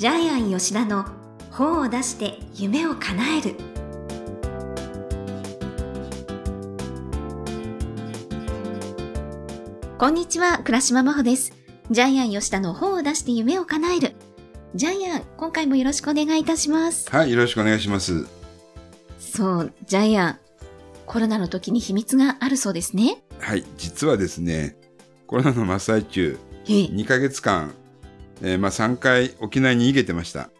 ジャイアン吉田の本を出して夢を叶える。こんにちは倉島真帆です。ジャイアン吉田の本を出して夢を叶える。ジャイアン今回もよろしくお願いいたします。はい、よろしくお願いします。そうジャイアンコロナの時に秘密があるそうですね。はい、実はですね、コロナの真っ最中、え2ヶ月間、えーまあ3回沖縄に逃げてました。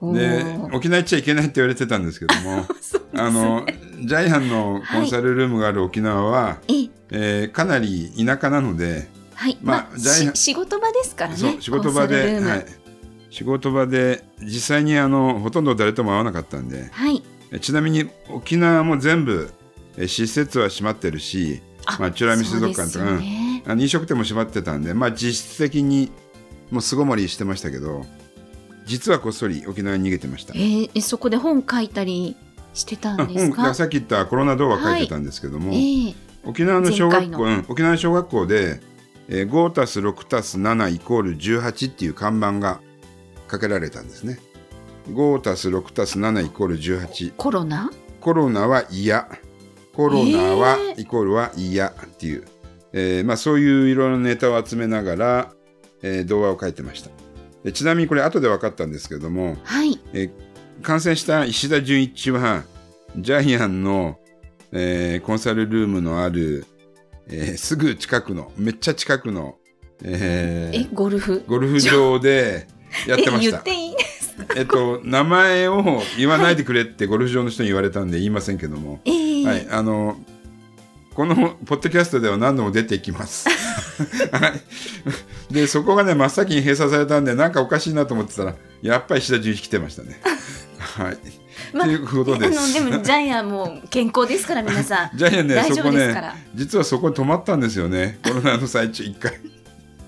おで、ー沖縄行っちゃいけないって言われてたんですけども、あの、ジャイアンのコンサルルームがある沖縄は、ええ。ーかなり田舎なので、はい、まあまあ、ジャイアンし仕事場ですからね。仕事場で、はい、仕事場で、実際にあの、ほとんど誰とも会わなかったんで、はい。えちなみに沖縄も全部、え施設は閉まってるし、あまあ美ら海水族館とかね。あの飲食店も閉まってたんで、まあ、実質的にもう巣ごもりしてましたけど実はこっそり沖縄に逃げてましたえ。ーえそこで本書いたりしてたあんですか？本さっき言ったコロナ童話書いてたんですけども、えー沖縄の小学校、沖縄の小学校で、えー、5たす6たす7イコール18っていう看板がかけられたんですね。5たす6たす7イコール18。コロナ？コロナは嫌。コロナはえーイコールは嫌っていう、えーまあ、そういういろいろなネタを集めながら、えー童話を書いてました。でちなみにこれ後で分かったんですけどもはい。感染した石田純一はジャイアンの、えーコンサルルームのある、えーすぐ近くのめっちゃ近くの、えーえ、ゴルフ？ゴルフ場でやってました。えっと名前を言わないでくれってゴルフ場の人に言われたんで言いませんけども、えー。はい、あの、このポッドキャストでは何度も出てきます。はい。で、そこがね、真っ先に閉鎖されたんで、なんかおかしいなと思ってたら、やっぱり石田純一来てましたね。はい。まあということです。あのでもジャイアンも健康ですから皆さん。ジャイアンね、そこね。実はそこ止まったんですよね。コロナの最中、一回。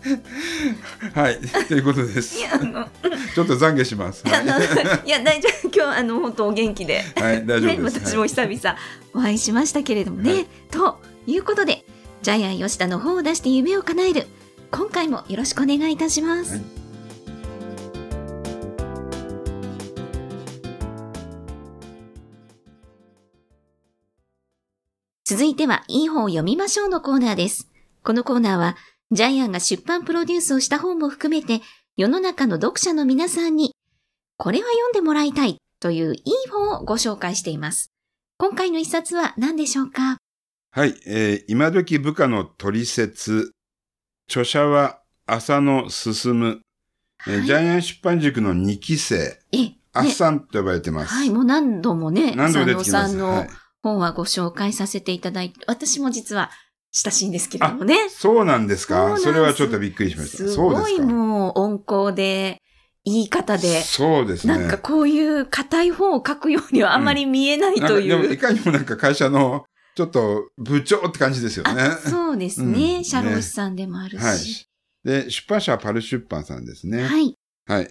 はい。ということですちょっと懺悔します。いや、大丈夫。今日、あの、本当お元気で。い。はい、大丈ね、夫です。私も久々お会いしましたけれどもね。はいということで、ジャイアン吉田の本を出して夢を叶える。今回もよろしくお願いいたします。はい続いては、いい本を読みましょうのコーナーです。このコーナーは、ジャイアンが出版プロデュースをした本も含めて、世の中の読者の皆さんに、これは読んでもらいたいといういい本をご紹介しています。今回の一冊は何でしょうか？はい、えー今時部下の取説。著者は浅野進、えーはいジャイアン出版塾の2期生、え、ねアッサンと呼ばれてます。はい、もう何度もね、何度も出てきます。さんのはい、本はご紹介させていただいて、私も実は親しいんですけれどもね。そうなんですか？それはちょっとびっくりしました。すごいもう温厚で、いい方で、そうですね。なんかこういう硬い本を書くようにはあまり見えないという。でもいかにもなんか会社のちょっと部長って感じですよね。あそうですね、うん社労士さんでもあるし。はい。で、出版社はパル出版さんですね。はい。はい。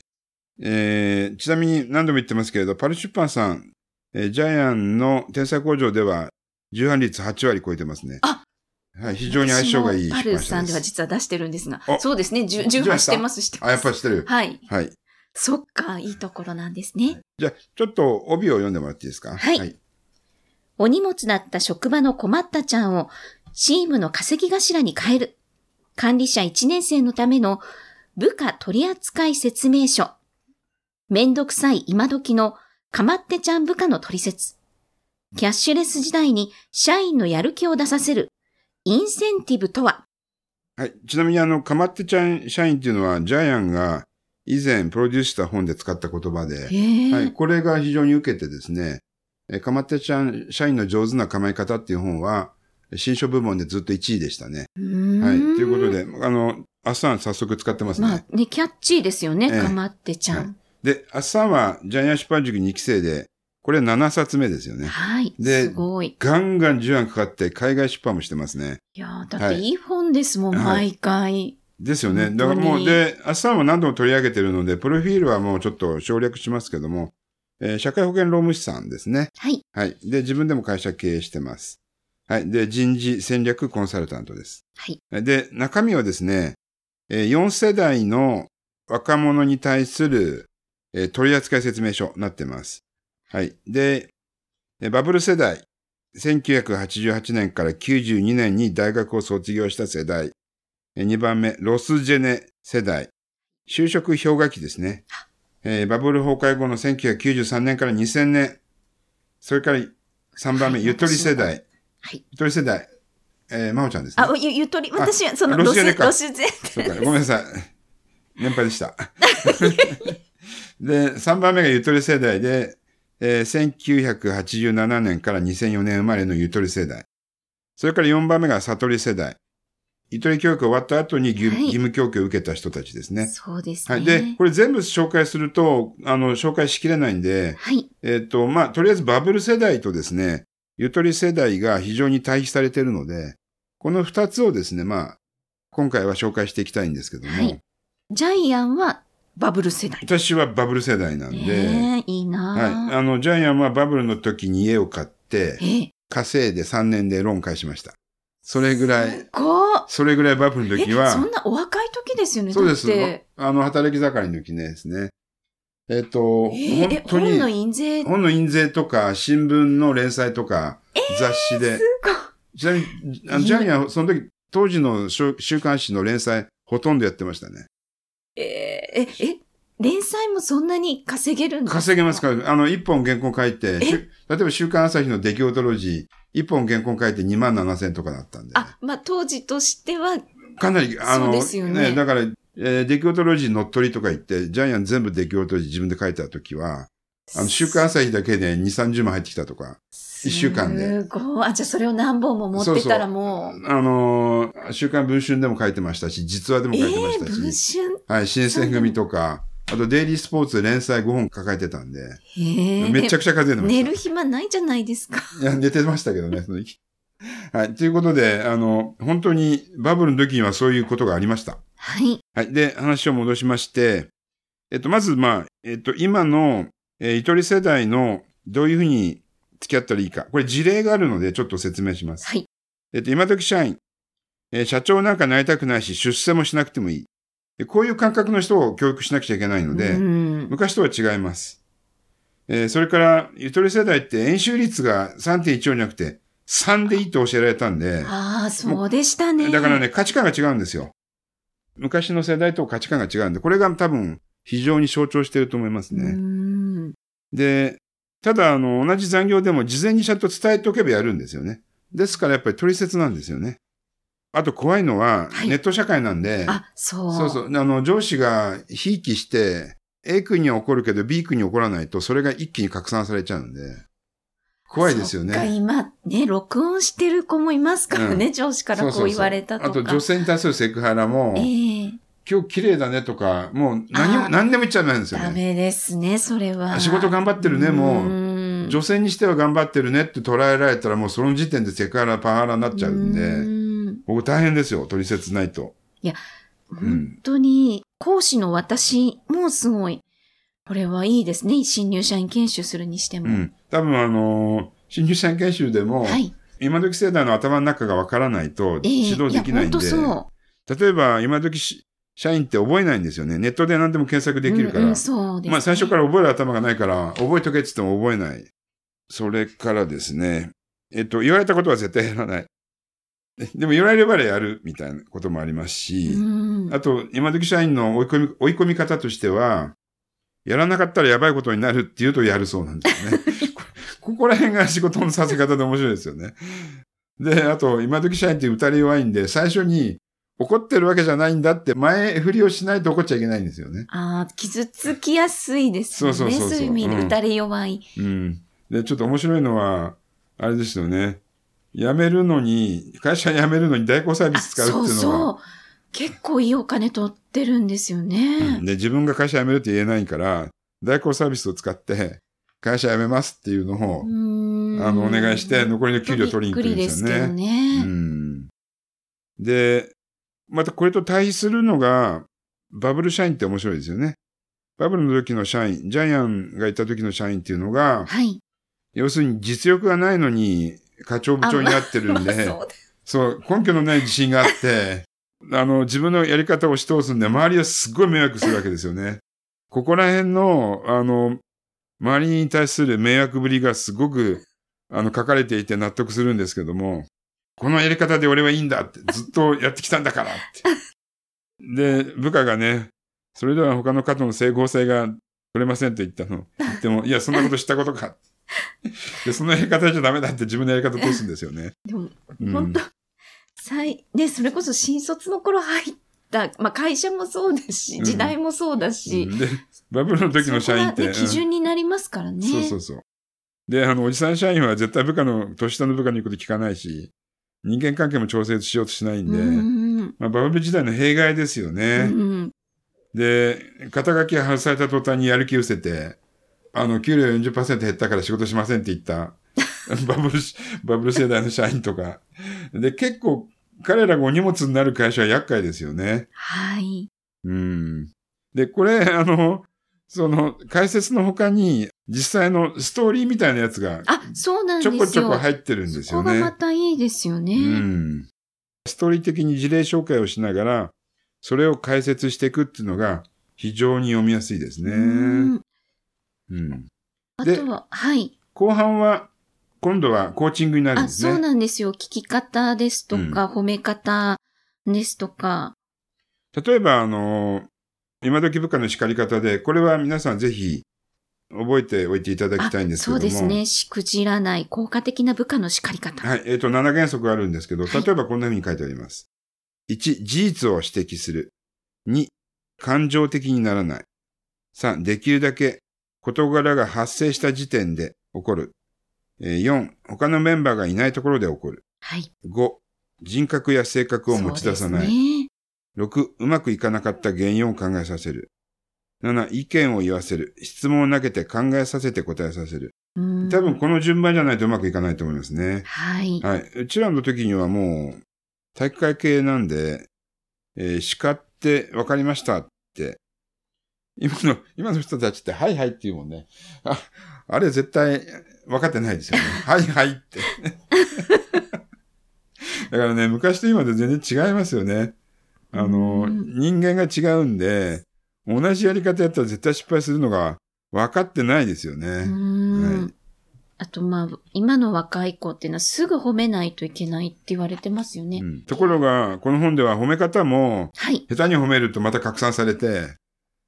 えーちなみに何度も言ってますけれど、パル出版さん、えージャイアンの天才工場では、重版率8割超えてますね。あはい、非常に相性がいい出私もパルさんでは版社です。実は出してるんですがあ。そうですね、重重版してます、してます。あ、やっぱりしてる？はい。はい。そっか、いいところなんですね。じゃあ、ちょっと帯を読んでもらっていいですか？はいお荷物だった職場の困ったちゃんをチームの稼ぎ頭に変える。管理者1年生のための部下取扱説明書。めんどくさい今時のかまってちゃん部下の取説。キャッシュレス時代に社員のやる気を出させる。インセンティブとは？はい。ちなみに、あの、かまってちゃん社員っていうのは、ジャイアンが以前プロデュースした本で使った言葉で、はい、これが非常に受けてですね、えーかまってちゃん社員の上手な構え方っていう本は、新書部門でずっと1位でしたね。はい。ということで、あの、アッサン早速使ってますね。まあね、キャッチーですよね、ええかまってちゃん。で、アッサンはジャイアン出版塾2期生で、これ7冊目ですよね。はい。ですごい。ガンガン10案かかって海外出版もしてますね。いやーだっていい本ですもん、はい毎回。ですよね。だからもう、で、アッサンは何度も取り上げてるので、プロフィールはもうちょっと省略しますけども、えー社会保険労務士さんですね。はい。はい。で、自分でも会社経営してます。はい。で、人事戦略コンサルタントです。はい。で、中身はですね、えー4世代の若者に対する、えー取扱説明書になってます。はい。で、えーバブル世代、1988年から92年に大学を卒業した世代。2番目、ロスジェネ世代。就職氷河期ですね。えーバブル崩壊後の1993年から2000年。それから3番目、はいゆとり世代。はい。ゆとり世代。えー、まおちゃんですね。あ、ゆ、ゆとり、私は、その、ロス、ジェネかロスジェそうか、ごめんなさい。年配でした。で、3番目がゆとり世代で、えー1987年から2004年生まれのゆとり世代。それから4番目が悟り世代。ゆとり教育終わった後に義,、務教育を受けた人たちですね。そうですね。はい。で、これ全部紹介すると、あの、紹介しきれないんで、はい。えっ、と、まあ、とりあえずバブル世代とですね、ゆとり世代が非常に対比されているので、この二つをですね、まあ、今回は紹介していきたいんですけども、はいジャイアンはバブル世代。私はバブル世代なんで、ねえ、いいなはい。ぁ。あの、ジャイアンはバブルの時に家を買って、ええ、稼いで3年でローン返しました。それぐらいそれぐらいバブルの時え、は、そんなお若い時ですよね。そうです。あの、働き盛りの時ねですね。えっ、と、ええ本当に本の印税、す本の印税とか、新聞の連載とか、雑誌で。ちなみに、あのジャイアンはその時、当時の週週刊誌の連載、ほとんどやってましたね。ええ、え、連載もそんなに稼げるんですか？稼げますか？ら、あの、一本原稿書いて、例えば週刊朝日の出来事ロジー、一本原稿書いて2万7千とかだったんで、あ、まあ当時としては、かなり、あの、そうですよね。だから、えー出来事ロジー乗っ取りとか言って、ジャイアン全部出来事ロジー自分で書いた時は、あの、週刊朝日だけで2、30万入ってきたとか、一週間で。すごい。あ、じゃあそれを何本も持ってたらもう。あのー週刊文春でも書いてましたし、実話でもえ書いてまえし。た文し、春？はい、新選組とか、あとデイリースポーツ連載5本抱えてたんで。めちゃくちゃ稼いでました。寝る暇ないじゃないですか。いや、寝てましたけどね、その時。はい。ということで、あの、本当にバブルの時にはそういうことがありました。はい。はい。で、話を戻しまして、えっと、まず、まあ、えっと、今の、えーゆとり世代のどういうふうに付き合ったらいいか。これ事例があるので、ちょっと説明します。はい。えっと、今時社員、えー社長なんかなりたくないし、出世もしなくてもいい。でこういう感覚の人を教育しなくちゃいけないので、うん昔とは違います。えーそれから、ゆとり世代って演習率が3.14じゃなくて、3でいいと教えられたんで、ああ、そうでしたね。だからね、価値観が違うんですよ。昔の世代と価値観が違うんで、これが多分非常に象徴していると思いますうね。ん。で、ただ、あの、同じ残業でも事前にちゃんと伝えておけばやるんですよね。ですからやっぱり取説なんですよね。あと怖いのは、はいネット社会なんで、あ、そう。そうそう。あの、上司がひいきして、A 君には怒るけど B 君に怒らないと、それが一気に拡散されちゃうんで、怖いですよね。今、ね、録音してる子もいますからね、上司からこう言われたとか。あと女性に対するセクハラも、ええ今日綺麗だねとか、もう何も、何でも言っちゃダメなんですよダね。メですね、それは。仕事頑張ってるね、もう。うん女性にしては頑張ってるねって捉えられたらもうその時点でセクハラ、パワハラになっちゃうんで、うん僕大変ですよ、取説ないと。本当に、講師の私もすごい、これはいいですね。新入社員研修するにしても。うん。多分あのー新入社員研修でも、はい。今時世代の頭の中がわからないとええ指導できないんで、や、本当そ例えば今時し社員って覚えないんですよね。ネットで何でも検索う。できるから。うんうんそうです、ね。まあ最初から覚える頭がないから、覚えとけって言っても覚えない。それからですね、えっと、言われたことは絶対やらない。で でも言われればやるみたいなこともありますし、うん。あと、今時社員の追い込み、追い込み方としては、やらなかったらやばいことになるって言うとやるそうなんですよね。こここら辺が仕事のさせ方で面白いですよね。で、あと、今時社員って打たれ弱いんで、最初に怒ってるわけじゃないんだって前振りをしないと怒っちゃいけないんですよね。ああ、傷つきやすいですよね。そうそうそうそういう意味でうん打たれ弱い。うん。で、ちょっと面白いのは、あれですよね。辞めるのに、会社辞めるのに代行サービあス使うっていうのそうが、そう。結構いいお金取ってるんですよね。うんで、自分が会社辞めるって言えないから、代行サービスを使って、会社辞めますっていうのを、うんあの、お願いして、残りの給料取りに来るんですよびっくりですね。ね。うん。で、またこれと対比するのが、バブル社員って面白いですよね。バブルの時の社員、ジャイアンがいた時の社員っていうのが、はい。要するに実力がないのに課長部長になってるんで、まあそうそう、根拠のない自信があって、あの、自分のやり方を押し通すんで、周りはすっごい迷惑するわけですよね。ここら辺の、あの、周りに対する迷惑ぶりがすごく、あの、書かれていて納得するんですけども、このやり方で俺はいいんだって、ずっとやってきたんだからって。で、部下がね、それでは他の方の整合性が取れませんと言ったの。言っても、いや、そんなことしたことか。で、そのやり方じゃダメだって自分のやり方通すんですよね。でも、うん本当、最、ね、それこそ新卒の頃入った、まあ会社もそうですし、うん時代もそうだし、うんで、バブルの時の社員って。基準になりますからね。そうそうそう。で、あの、おじさん社員は絶対部下の、年下の部下の言うこと聞かないし、人間関係も調整しようとしないんで、うんまあ、バブル時代の弊害ですようね。んで、肩書きが外された途端にやる気失せて、あの、給料40%減ったから仕事しませんって言った、バブルし、バブル世代の社員とか。で、結構、彼らがお荷物になる会社は厄介ですよね。はい。うん。で、これ、あの、その、解説の他に、実際のストーリーみたいなやつが、あ、そうなんちですよ。ょこちょこ入ってるんですよそこがまね。たいいですよね。うん。ストーリー的に事例紹介をしながら、それを解説していくっていうのが非常に読みやすいですね。うんあとは、はい。後半は、今度はコーチングになるんあ、ですね。そうなんですよ。聞き方ですとか、褒め方ですとか。例えば、あの、今時部下の叱り方で、これは皆さんぜひ覚えておいていただきたいんですけども。そうですね。しくじらない効果的な部下の叱り方。はい。えっ、と、7原則があるんですけど、はい例えばこんな風に書いてあります。1、事実を指摘する。2、感情的にならない。3、できるだけ事柄が発生した時点で起こる。えー4、他のメンバーがいないところで起こる。はい。5、人格や性格を持ち出さない。ね。6、うまくいかなかった原因を考えさせる。7、意見を言わせる。質問を投げて考えさせて答えさせる。うん多分この順番じゃないとうまくいかないと思いますね。はい。はい。うちらの時にはもう、体育会系なんで、えー叱って分かりましたって、今の、今の人たちって、はいはいって言うもんね。あ、あれ絶対分かってないですよね。はいはいって。だからね、昔と今で全然違いますよね。あの、うん人間が違うんで、同じやり方やったら絶対失敗するのが分かってないですようね。んはいあと、まあ、今の若い子っていうのはすぐ褒めないといけないって言われてますよね。うんところが、この本では褒め方も、はい。下手に褒めるとまた拡散されて、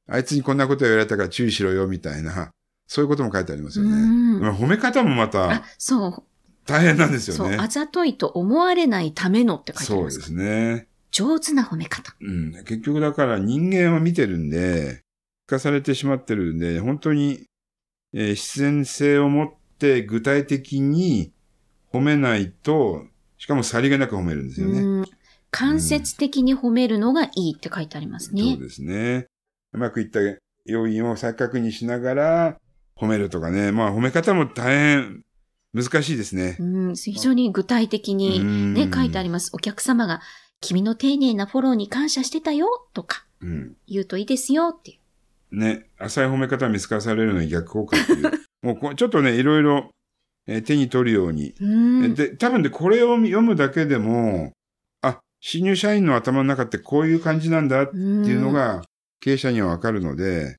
あいつにこんなこと言われたから注意しろよ、みたいな、そういうことも書いてありますよね。うんまあ褒め方もまあた、そう。大変なんですそう、よね。あざといと思われないためのって書いてありま。そうですすね。上手な褒め方。うん。結局だから人間を見てるんで、化されてしまってるんで、本当に、えー自然性を持って具体的に褒めないと、しかもさりげなく褒めるんですよね。うん間接的に褒めるのがいいって書いてありますねそう。ですね。うまくいった要因を再確認しながら褒めるとかね。まあ褒め方も大変難しいですねう。ん、非常に具体的にね、書いてあります。お客様が、君の丁寧なフォローに感謝してたよ、とかうん。言うといいですよ、っていう。ね、浅い褒め方は見透かされるのに逆効果っていう。もうこちょっとね、いろいろ、えー手に取るように。うん。で、多分でこれを読むだけでも、あ、新入社員の頭の中ってこういう感じなんだっていうのが経営者にはわかるので、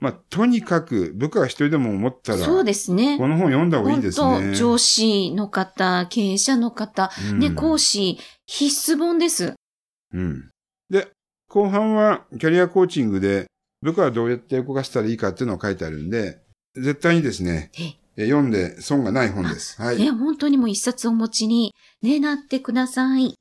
まあ、とにかく部下が一人でも思ったら、そうですね。この本読んだ方がいいですね。上司の方、経営者の方、うんね、講師、必須本です。うん。で、後半はキャリアコーチングで部下はどうやって動かしたらいいかっていうのを書いてあるんで、絶対にですね、ええ読んで損がない本です。はい。ね、本当にもう一冊お持ちに、ね、なってください。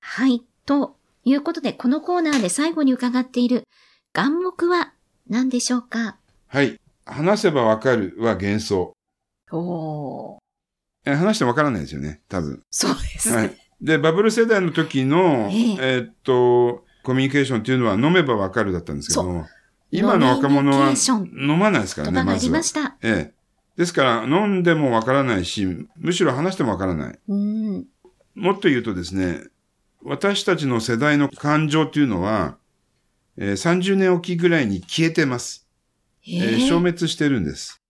はい。ということで、このコーナーで最後に伺っている眼目は何でしょうか？はい。話せばわかるは幻想。おー。え話してもわからないですよね、多分。そうですね。はい。で、バブル世代の時の、えええーっと、コミュニケーションっていうのは飲めばわかるだったんですけども、今の若者は飲まないですからね、まずはりま。した。ええ。ですから、飲んでもわからないし、むしろ話してもわからない。うん。もっと言うとですね、私たちの世代の感情っていうのは、えー30年おきぐらいに消えてます。ええー消滅してるんです。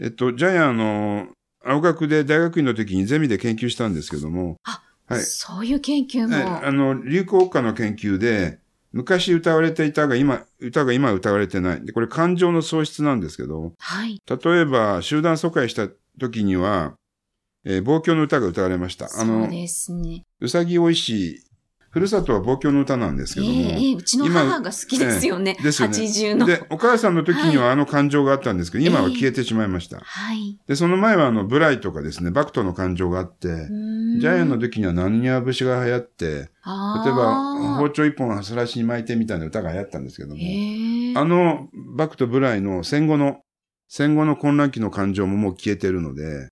えっと、ジャイアンの、青学で大学院の時にゼミで研究したんですけども、はい。そういう研究えも。あの、流行科の研究で、昔歌われていたが今、歌が今歌われてない。で、これ感情の喪失なんですけど、はい。例えば集団疎開した時には、えー、望郷の歌が歌われました。あの、そうですね。うさぎおいしい、ふるさとは望郷の歌なんですけども、ええええうちの今母が好きですよね。ええですよね80の。で、お母さんの時にはあの感情があったんですけど、今は消えてしまいました。はい。で、その前はあの、ブライとかですね、バクトの感情があって、ジャイアンの時には何には節が流行って、例えば、包丁一本はさらしに巻いてみたいな歌が流行ったんですけども、へえあの、バクとブライの戦後の、戦後の混乱期の感情ももう消えてるので、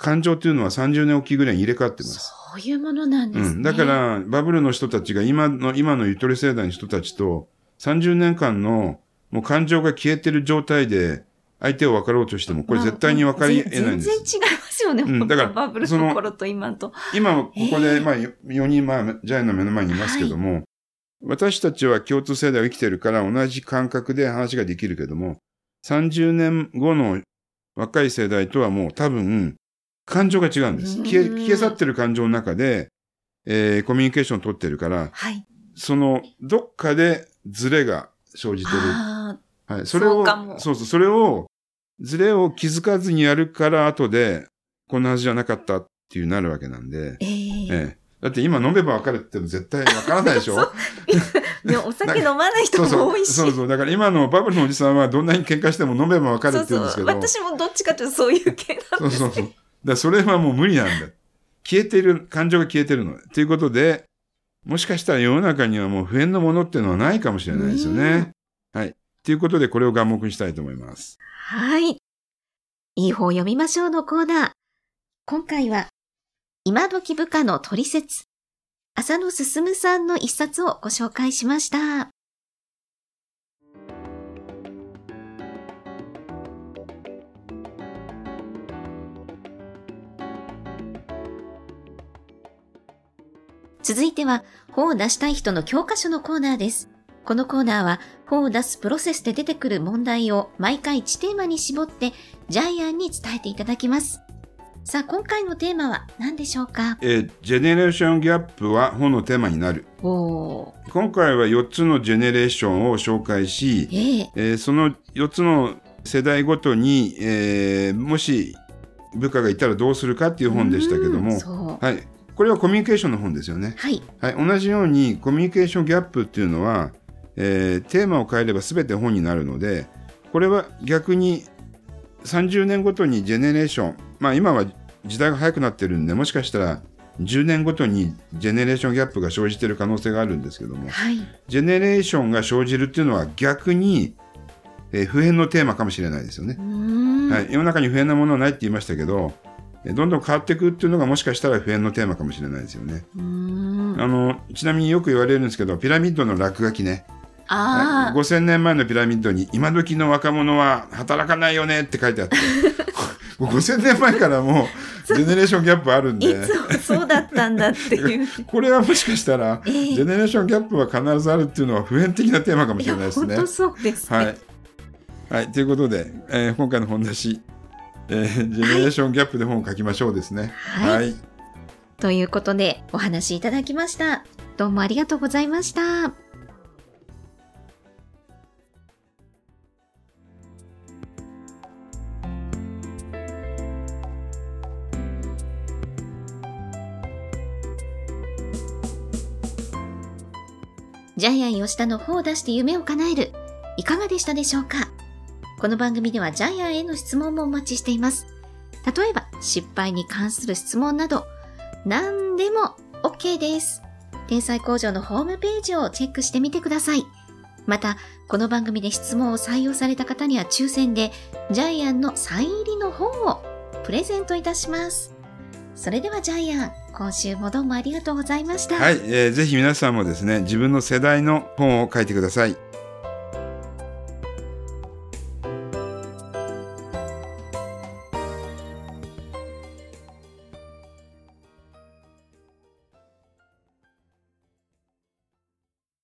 感情っていうのは30年おきぐらいに入れ替わってます。そういうものなんですね。うん。だか、ら、バブルの人たちが今の、今のゆとり世代の人たちと、30年間の、もう感情が消えてる状態で、相手を分かろうとしても、これ絶対に分かり得ないんです。全然違いますよね、うんだからバブルそのの頃と今と。今もここで、ええまあ、4人、まあ、ジャイアンの目の前にいますけども、私たちは共通世代を生きてるから同じ感覚で話ができるけども、30年後の若い世代とはもう多分、感情が違うんです。うん消え、消え去ってる感情の中で、えーコミュニケーションを取ってるから、はい。その、どっかでズレが生じてる。あはい。それを、そうそうそう、それを、ズレを気づかずにやるから、後で、こんなはずじゃなかったっていうなるわけなんで、ーええええ。だって今飲めばわかるっても絶対わからないでしょ？お酒飲まない人そうそう。も多いし。そうそう。だから今のバブルのおじさんはどんなに喧嘩しても飲めばわかるそうって言うんですけど。私もどっちかというとそういう系なんですそうそうそう。だそれはもう無理なんだ。消えてる、感情が消えてるの。ということで、もしかしたら世の中にはもう不縁のものっていうのはないかもしれないですよね。はい。ということで、これを眼目にしたいと思います。はい。いい本読みましょうのコーナー。今回は、今時部下の取説。浅野進さんの一冊をご紹介しました。続いては、本を出したい人の教科書のコーナーです。このコーナーは、本を出すプロセスで出てくる問題を毎回1テーマに絞って、ジャイアンに伝えていただきます。さあ、今回のテーマは何でしょうか？えージェネレーションギャップは本のテーマになる。今回は4つのジェネレーションを紹介し、えええーその4つの世代ごとに、えーもし部下がいたらどうするかっていう本でしたけども。はい。これはコミュニケーションの本ですよね。はい。はい。同じようにコミュニケーションギャップっていうのは、えーテーマを変えれば全て本になるので、これは逆に30年ごとにジェネレーション、まあ今は時代が早くなってるんで、もしかしたら10年ごとにジェネレーションギャップが生じている可能性があるんですけども、はい。ジェネレーションが生じるっていうのは逆に、えー普遍のテーマかもしれないですよね。はい、世の中に不変なものはないって言いましたけど、えどんどん変わっていくっていうのがもしかしたら不変のテーマかもしれないですよね。あのちなみによく言われるんですけど、ピラミッドの落書きね、ああ、5000年前のピラミッドに今時の若者は働かないよねって書いてあって、もう5000年前からもうジェネレーションギャップあるんいで、つもそうだったんだっていう。これはもしかしたら、ええジェネレーションギャップは必ずあるっていうのは普遍的なテーマかもしれないですね。本当そうですね。はい。はい、ということで、えー今回の本出し、えージェネレーションギャップで本を書きましょうですね。はいということで、お話いただきました。どうもありがとうございました。ジャイアン吉田の方を出して夢を叶える。いかがでしたでしょうか？この番組ではジャイアンへの質問もお待ちしています。例えば、失敗に関する質問など、何でも OK です。天才工場のホームページをチェックしてみてください。また、この番組で質問を採用された方には抽選で、ジャイアンのサイン入りの本をプレゼントいたします。それではジャイアン、今週もどうもありがとうございました。はい、えーぜひ皆さんもですね、自分の世代の本を書いてください。